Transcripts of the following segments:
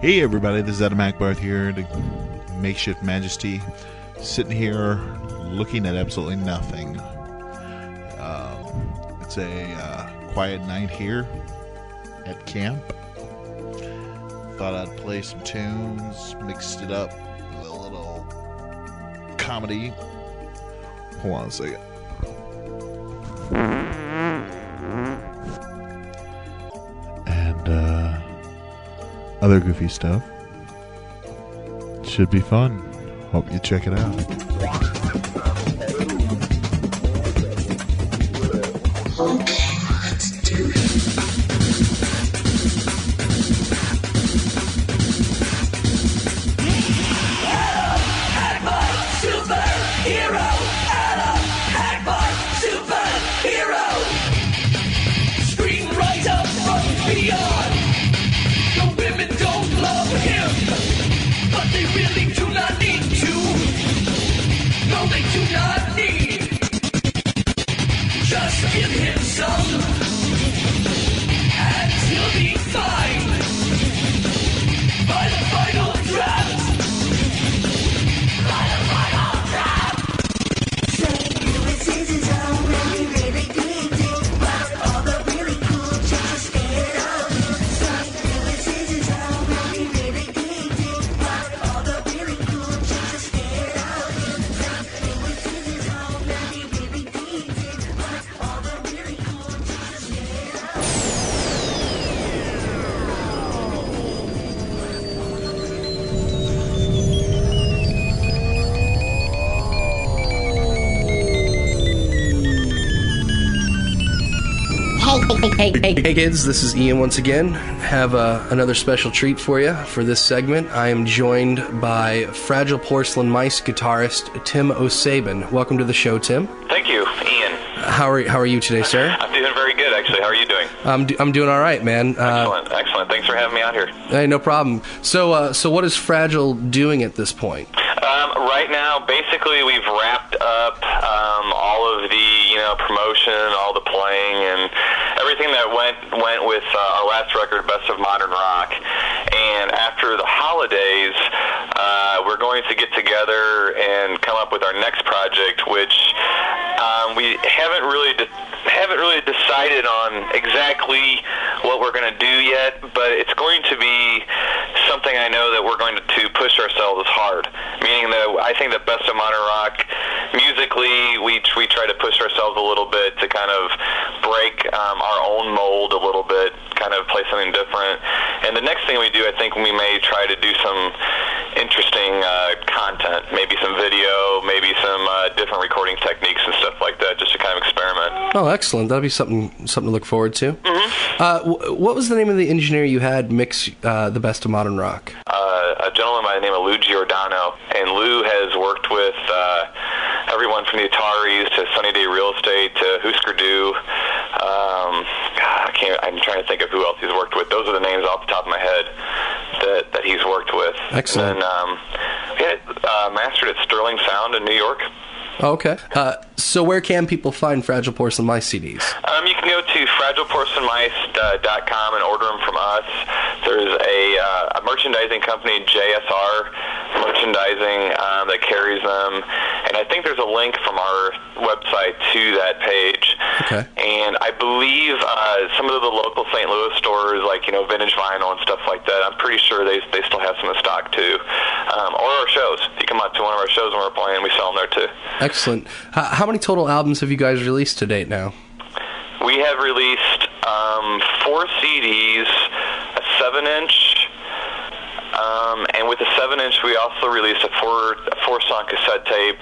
Hey everybody, this is Adam Hackbarth here, the makeshift majesty, sitting here looking at absolutely nothing. Um, it's a uh, quiet night here at camp. Thought I'd play some tunes, mixed it up with a little comedy. Hold on a second. Other goofy stuff. Should be fun. Hope you check it out. Hey, hey, hey, hey, kids, this is Ian once again. Have uh, another special treat for you for this segment. I am joined by Fragile Porcelain Mice guitarist Tim O'Sabin. Welcome to the show, Tim. Thank you, Ian. How are, how are you today, sir? I'm doing very good, actually. How are you doing? I'm, do, I'm doing all right, man. Uh, Excellent, excellent. Thanks for having me out here. hey, no problem. So, uh, so what is Fragile doing at this point? Um, right now, basically, we've wrapped up um, all of the you know promotion, all the playing, and everything that went went with uh, our last record, Best of Modern Rock. And after the holidays, uh, we're going to get together and come up with our next project, which um, we haven't really. De- haven't really decided on exactly what we're going to do yet, but it's going to be something I know that we're going to, to push ourselves hard. Meaning that I think that Best of Modern Rock, musically, we we try to push ourselves a little bit to kind of break um, our own mold a little bit, kind of play something different. And the next thing we do, I think we may try to do some interesting uh, content, maybe some video, maybe some uh, different recording techniques and stuff like that, just to kind of experiment. Oh, excellent. That'd be something something to look forward to. Uh, w- what was the name of the engineer you had mix uh, the best of modern rock? uh, a gentleman by the name of Lou Giordano, and Lou has worked with uh, from the Ataris to Sunny Day Real Estate to Husker Du. Um, I can't. I'm trying to think of who else he's worked with. Those are the names off the top of my head that that he's worked with. Excellent. And then, um, yeah, uh, mastered at Sterling Sound in New York. Okay. Uh, so, where can people find Fragile Porcelain Mice CDs? Um, you can go to fragileporcelainmice.com and order them from us. There's a, uh, a merchandising company, JSR Merchandising, um, that carries them. And I think there's a link from our website to that page. Okay. And I believe uh, some of the local St. Louis stores, like, you know, Vintage Vinyl and stuff like that, I'm pretty sure they, they still have some in stock, too. Um, or our shows. If you come out to one of our shows when we're playing, we sell them there, too. Excellent. How many total albums have you guys released to date now? We have released um, four CDs, a seven inch, um, and with the seven inch, we also released a four a four song cassette tape.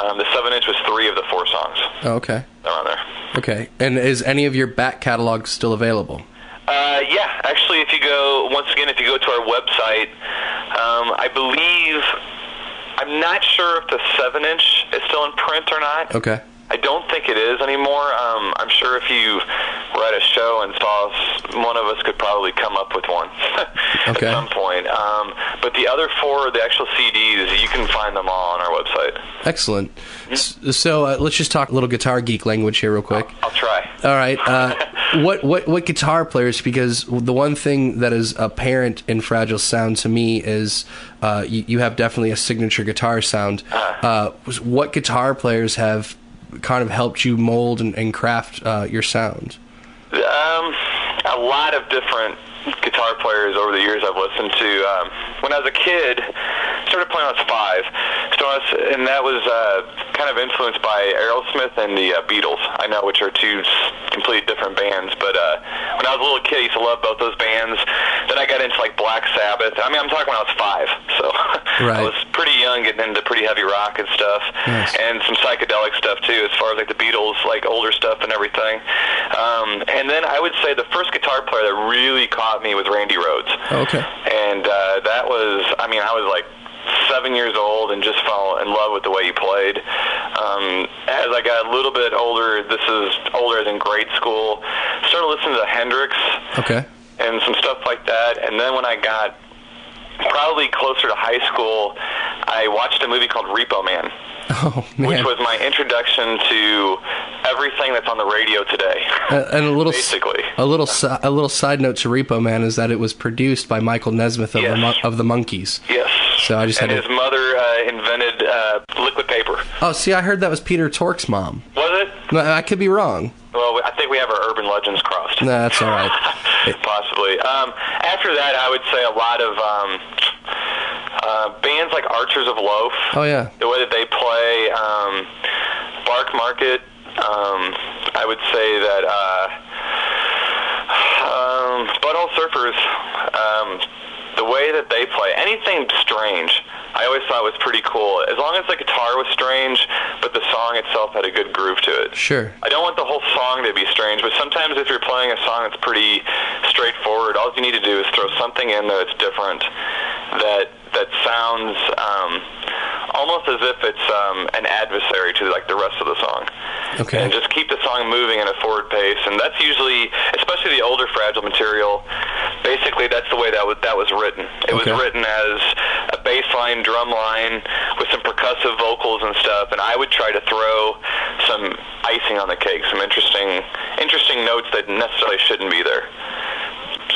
Um, the seven inch was three of the four songs. Oh, okay. They're on there. Okay. And is any of your back catalog still available? Uh, yeah, actually, if you go once again, if you go to our website, um, I believe I'm not sure if the seven inch is still in print or not. Okay. I don't think it is anymore. Um, I'm sure if you were at a show and saw us, one of us could probably come up with one Okay. at some point. Um, but the other four, the actual CDs, you can find them all on our website. Excellent. S- So uh, let's just talk a little guitar geek language here, real quick. I'll try. All right. Uh, what what what guitar players? Because the one thing that is apparent in Fragile Sound to me is uh, you, you have definitely a signature guitar sound. Uh, what guitar players have kind of helped you mold and, and craft uh, your sound? Um, a lot of different guitar players over the years I've listened to. Um, when I was a kid, started playing when I was five, so I was, and that was uh, kind of influenced by Aerosmith and the uh, Beatles. I know, which are two completely different bands, but uh, when I was a little kid, I used to love both those bands. Then I got into like Black Sabbath. I mean, I'm talking when I was five, so Right. I was pretty young, getting into pretty heavy rock and stuff, Nice. and some psychedelic stuff too, as far as like the Beatles, like older stuff and everything. Um, and then I would say the first guitar player that really caught me was Randy Rhoads. Oh, okay. And uh, that was, I mean, I was like seven years old and just fell in love with the way he played. Um, as I got a little bit older, this is older than grade school, started listening to Hendrix Okay. and some stuff like that. And then when I got probably closer to high school, I watched a movie called Repo Man Oh man. which was my introduction to everything that's on the radio today. Uh, and a little Basically. a little a little side note to Repo Man is that it was produced by Michael Nesmith of the Yes. Mon- of the Monkees. Yes. So I just and had his to- mother uh, invented uh, liquid paper. Oh, see, I heard that was Peter Tork's mom. Was it? No, I could be wrong. Well, I think we have our urban legends crossed. No, that's all right. Possibly. Um, after that, I would say a lot of um, uh, bands like Archers of Loaf. Oh yeah. the way that they play um, Bark Market. Um, I would say that uh, um, Butthole Surfers, that they play, anything strange, I always thought was pretty cool. As long as the guitar was strange, but the itself had a good groove to it. Sure. I don't want the whole song to be strange, but sometimes if you're playing a song that's pretty straightforward, all you need to do is throw something in there that's different, that that sounds um, almost as if it's um, an adversary to like the rest of the song. Okay. And just keep the song moving in a forward pace, and that's usually, especially the older fragile material. Basically, that's the way that was that was written. It Okay. was written as bass line, drum line with some percussive vocals and stuff, and I would try to throw some icing on the cake, some interesting interesting notes that necessarily shouldn't be there.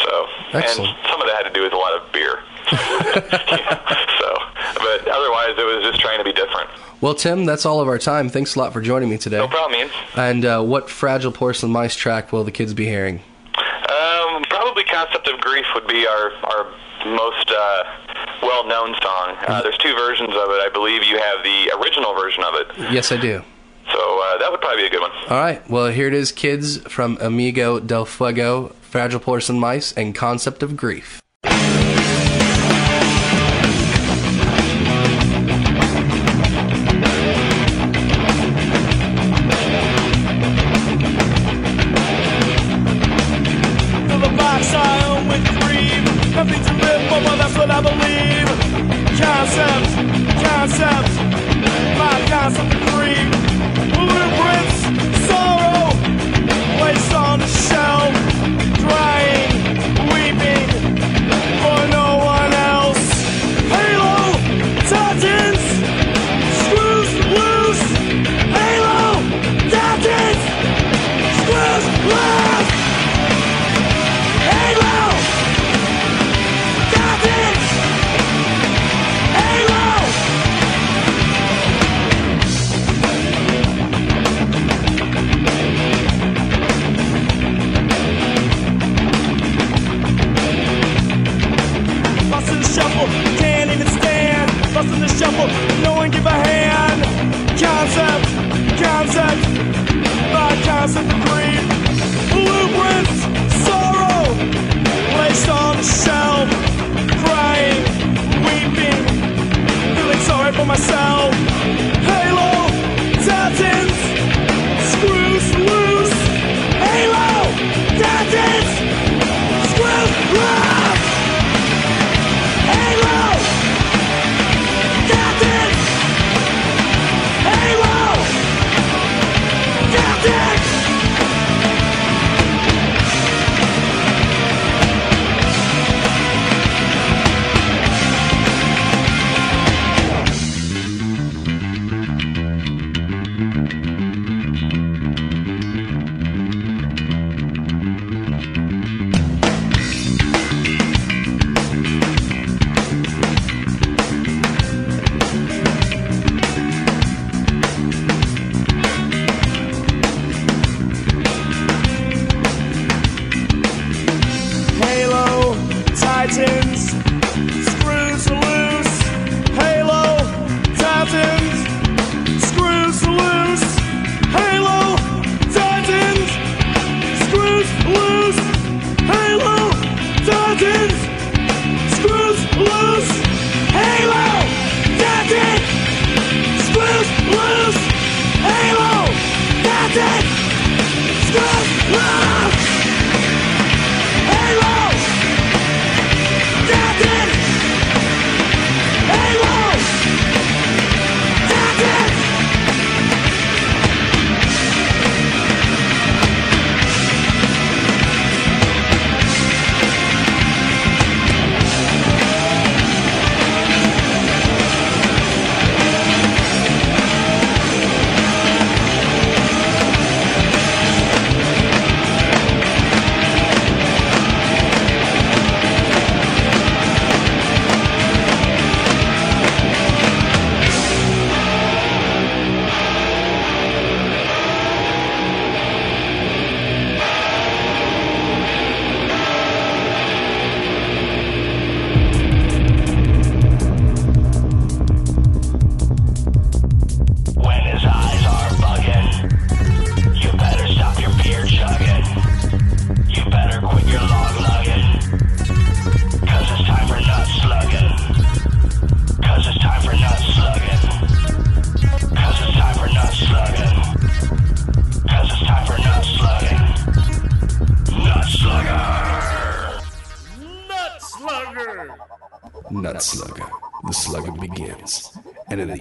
So, Excellent. and some of that had to do with a lot of beer. Yeah, so, but otherwise, it was just trying to be different. Well, Tim, that's all of our time. Thanks a lot for joining me today. No problem, Ian. And uh, what fragile porcelain mice track will the kids be hearing? Um, probably "Concept of Grief" would be our our most uh, well-known song. Uh, there's two versions of it. I believe you have the original version of it, Yes, I do. so uh, that would probably be a good one. All right. Well, here it is, kids, from Amigo del Fuego, Fragile Porcelain Mice, and Concept of Grief. Fill the box Nothing to live for, well, that's what I believe. Concepts, concepts, my concept of greed. Blueprints, sorrow, placed on the shelf. Crying,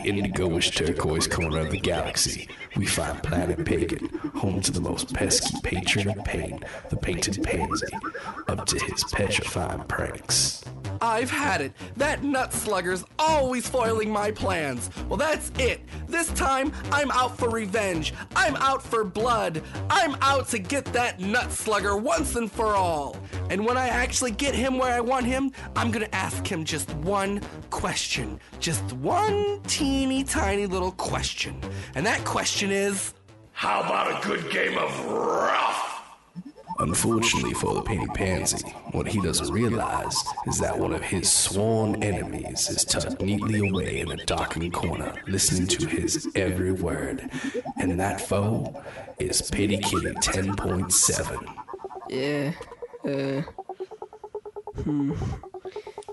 indigoish turquoise corner of the galaxy, we find Planet Pagan, home to the most pesky patron of pain, the painted pansy, up to his petrifying pranks. I've had it. That nut slugger's always foiling my plans. Well, that's it. This time, I'm out for revenge. I'm out for blood. I'm out to get that nut slugger once and for all. And when I actually get him where I want him, I'm gonna ask him just one question. Just one teeny tiny little question. And that question is How about a good game of rough? Unfortunately for the painted pansy, what he doesn't realize is that one of his sworn enemies is tucked neatly away in a darkened corner, listening to his every word. And that foe is Pity Kitty 10.7. Yeah. Uh. Hmm.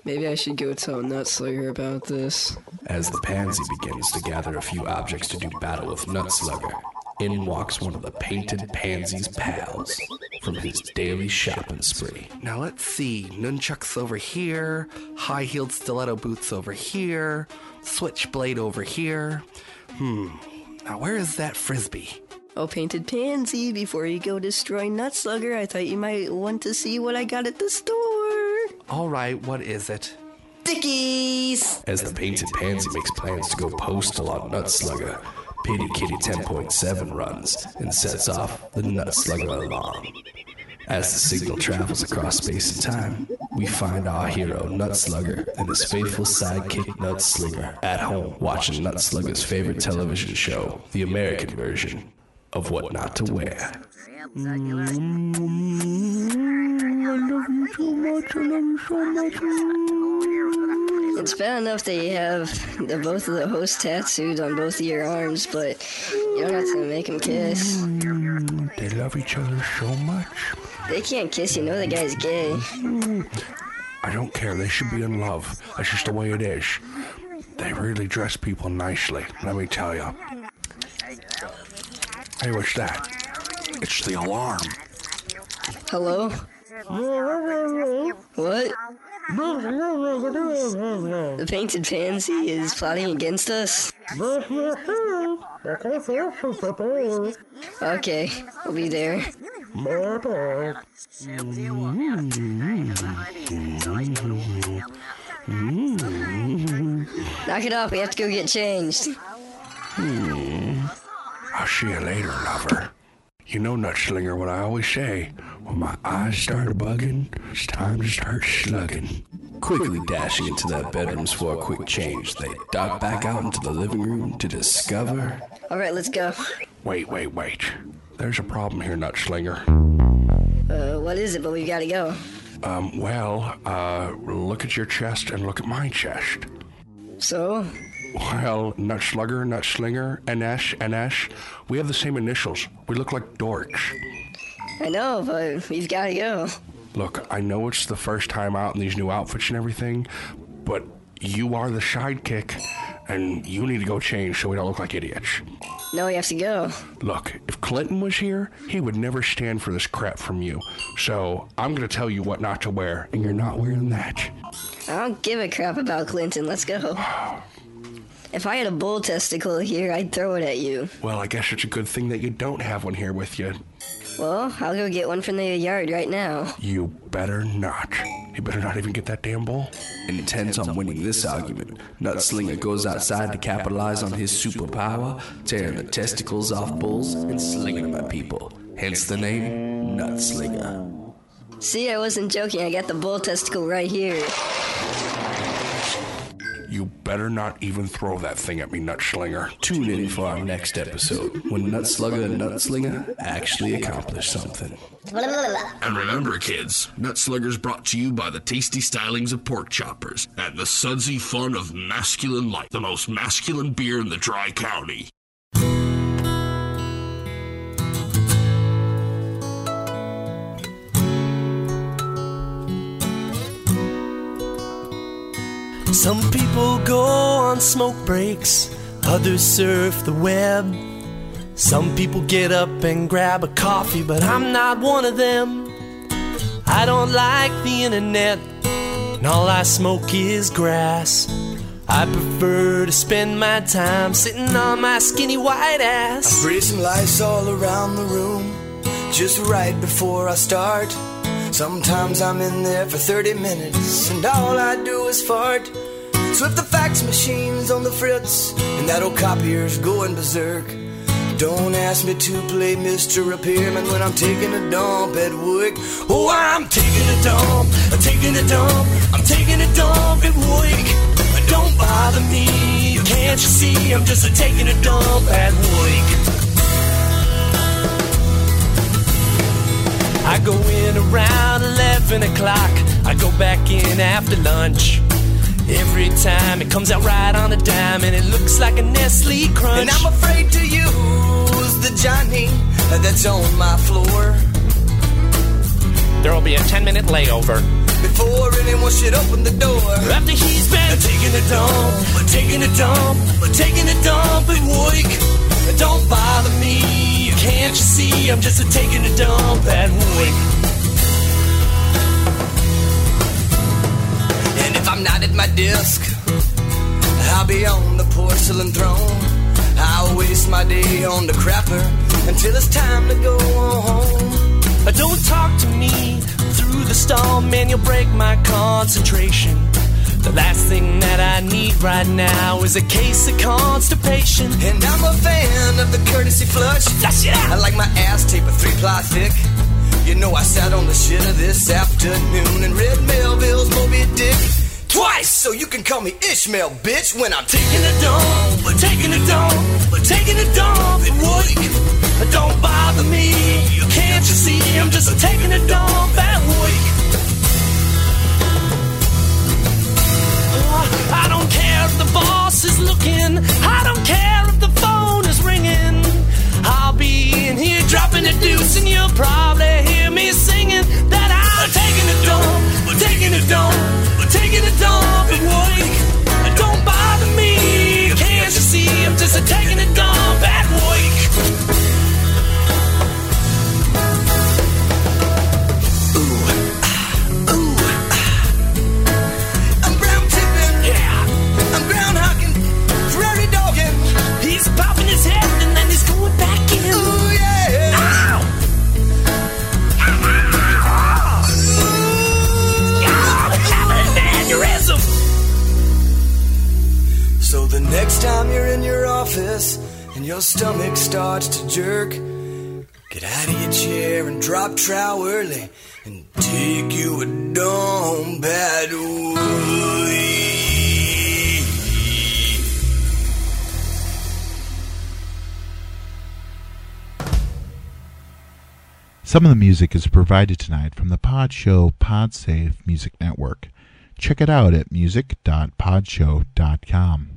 Maybe I should go tell Nutslugger about this. As the pansy begins to gather a few objects to do battle with Nutslugger, in walks one of the painted pansy's pals from his daily shopping spree. Now let's see. Nunchucks over here, high heeled stiletto boots over here, switchblade over here. Hmm. Now where is that frisbee? Oh, Painted Pansy, before you go destroy Nutslugger, I thought you might want to see what I got at the store. All right, what is it? Dickies! As the painted pansy makes plans to go postal on Nutslugger, Pity Kitty 10.7 runs and sets off the Nutslugger alarm. As the signal travels across space and time, we find our hero Nut Nutslugger and his faithful sidekick Nutslinger at home watching Nut Nutslugger's favorite television show, the American version of What Not to Wear. It's bad enough that you have the, both of the hosts tattooed on both of your arms, but you don't have to make them kiss. Mm, they love each other so much. They can't kiss, you know the guy's gay. Mm, I don't care. They should be in love. That's just the way it is. They really dress people nicely, let me tell you. Hey, what's that? It's the alarm. Hello? What? The painted pansy is plotting against us? Okay, I'll be there. Knock it off, we have to go get changed. I'll see you later, lover. You know, Nutslinger, what I always say. When my eyes start bugging, it's time to start slugging. Quickly dashing into their bedrooms for a quick change, they dart back out into the living room to discover Alright, let's go. Wait, wait, wait. There's a problem here, Nutslinger. Uh, what is it, but we've gotta go. Um, well, uh, look at your chest and look at my chest. So, Well, Nutslugger, Nutslinger, Anesh, Anesh, we have the same initials. We look like dorks. I know, but we've got to go. Look, I know it's the first time out in these new outfits and everything, but you are the sidekick, and you need to go change so we don't look like idiots. No, we have to go. Look, if Clinton was here, he would never stand for this crap from you. So I'm gonna tell you what not to wear, and you're not wearing that. I don't give a crap about Clinton. Let's go. If I had a bull testicle here, I'd throw it at you. Well, I guess it's a good thing that you don't have one here with you. Well, I'll go get one from the yard right now. You better not. You better not even get that damn bull. Intent on winning this argument, Nutslinger goes outside to capitalize on his superpower, tearing the testicles off bulls and slinging them at people. Hence the name Nutslinger. See, I wasn't joking. I got the bull testicle right here. You better not even throw that thing at me, Nutslinger. Tune in for our next episode when Nutslugger and Nutslinger actually accomplish something. And remember, kids, Nutslugger's brought to you by the tasty stylings of pork choppers and the sudsy fun of masculine light, the most masculine beer in the dry county. Some people go on smoke breaks, others surf the web. Some people get up and grab a coffee, but I'm not one of them. I don't like the internet, and all I smoke is grass. I prefer to spend my time sitting on my skinny white ass. I spray some lights all around the room, just right before I start. Sometimes I'm in there for 30 minutes, and all I do is fart. So if the fax machine's on the fritz, and that old copier's going berserk, don't ask me to play Mr. Repairman when I'm taking a dump at work. Oh, I'm taking a dump, I'm taking a dump, I'm taking a dump at work. Don't bother me, can't you see? I'm just a taking a dump at work. I go in around 11 o'clock. I go back in after lunch. Every time it comes out right on a dime and it looks like a Nestle Crunch. And I'm afraid to use the Johnny that's on my floor. There'll be a 10 minute layover. Before anyone should open the door. After he's been taking a dump, taking a dump, taking a dump at work. Don't bother me, can't you see? I'm just taking a dump at work. And if I'm not at my desk, I'll be on the porcelain throne. I'll waste my day on the crapper until it's time to go home. Don't talk to me through the stall, man, you'll break my concentration. The last thing that I need right now is a case of constipation. And I'm a fan of the courtesy flush. Flush it out. I like my ass tape a three ply thick. You know I sat on the shitter this afternoon and read Melville's Moby Dick twice, so you can call me Ishmael, bitch, when I'm taking a dump, but taking a dump, but taking a dump at work. Don't bother me, can't you see? I'm just taking a dump at I don't care if the boss is looking. I don't care if the phone is ringing. I'll be in here dropping a deuce, and you'll probably hear me singing that I'm taking a dump, taking a dump, taking a dump office and your stomach starts to jerk, get out of your chair and drop trow early and take you a dump bad Some of the music is provided tonight from the Pod Show PodSafe Music Network. Check it out at music.podshow.com.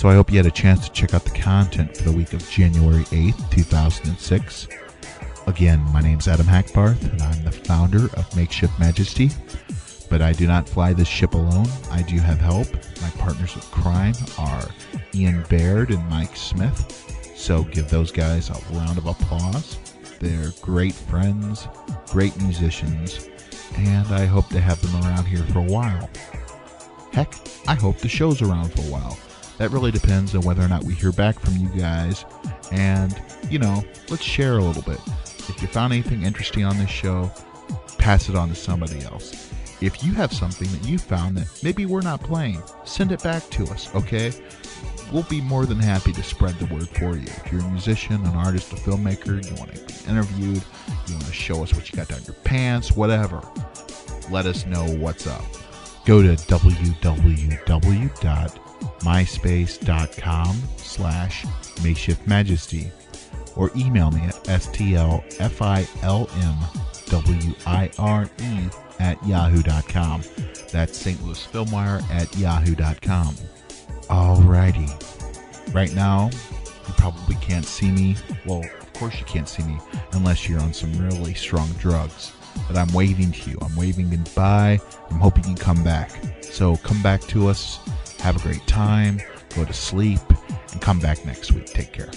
So I hope you had a chance to check out the content for the week of January 8th, 2006. Again, my name's Adam Hackbarth, and I'm the founder of Makeshift Majesty. But I do not fly this ship alone. I do have help. My partners of crime are Ian Baird and Mike Smith. So give those guys a round of applause. They're great friends, great musicians, and I hope to have them around here for a while. Heck, I hope the show's around for a while. That really depends on whether or not we hear back from you guys. And, you know, let's share a little bit. If you found anything interesting on this show, pass it on to somebody else. If you have something that you found that maybe we're not playing, send it back to us, okay? We'll be more than happy to spread the word for you. If you're a musician, an artist, a filmmaker, you want to be interviewed, you want to show us what you got down your pants, whatever, let us know what's up. Go to www.myspace.com slash makeshiftmajesty or email me at stlfilmwire at yahoo.com. That's St. Louis Filmwire at yahoo.com. Alrighty. Right now, you probably can't see me. Well, of course you can't see me unless you're on some really strong drugs. But I'm waving to you. I'm waving goodbye. I'm hoping you come back. So come back to us. Have a great time. Go to sleep and come back next week. Take care.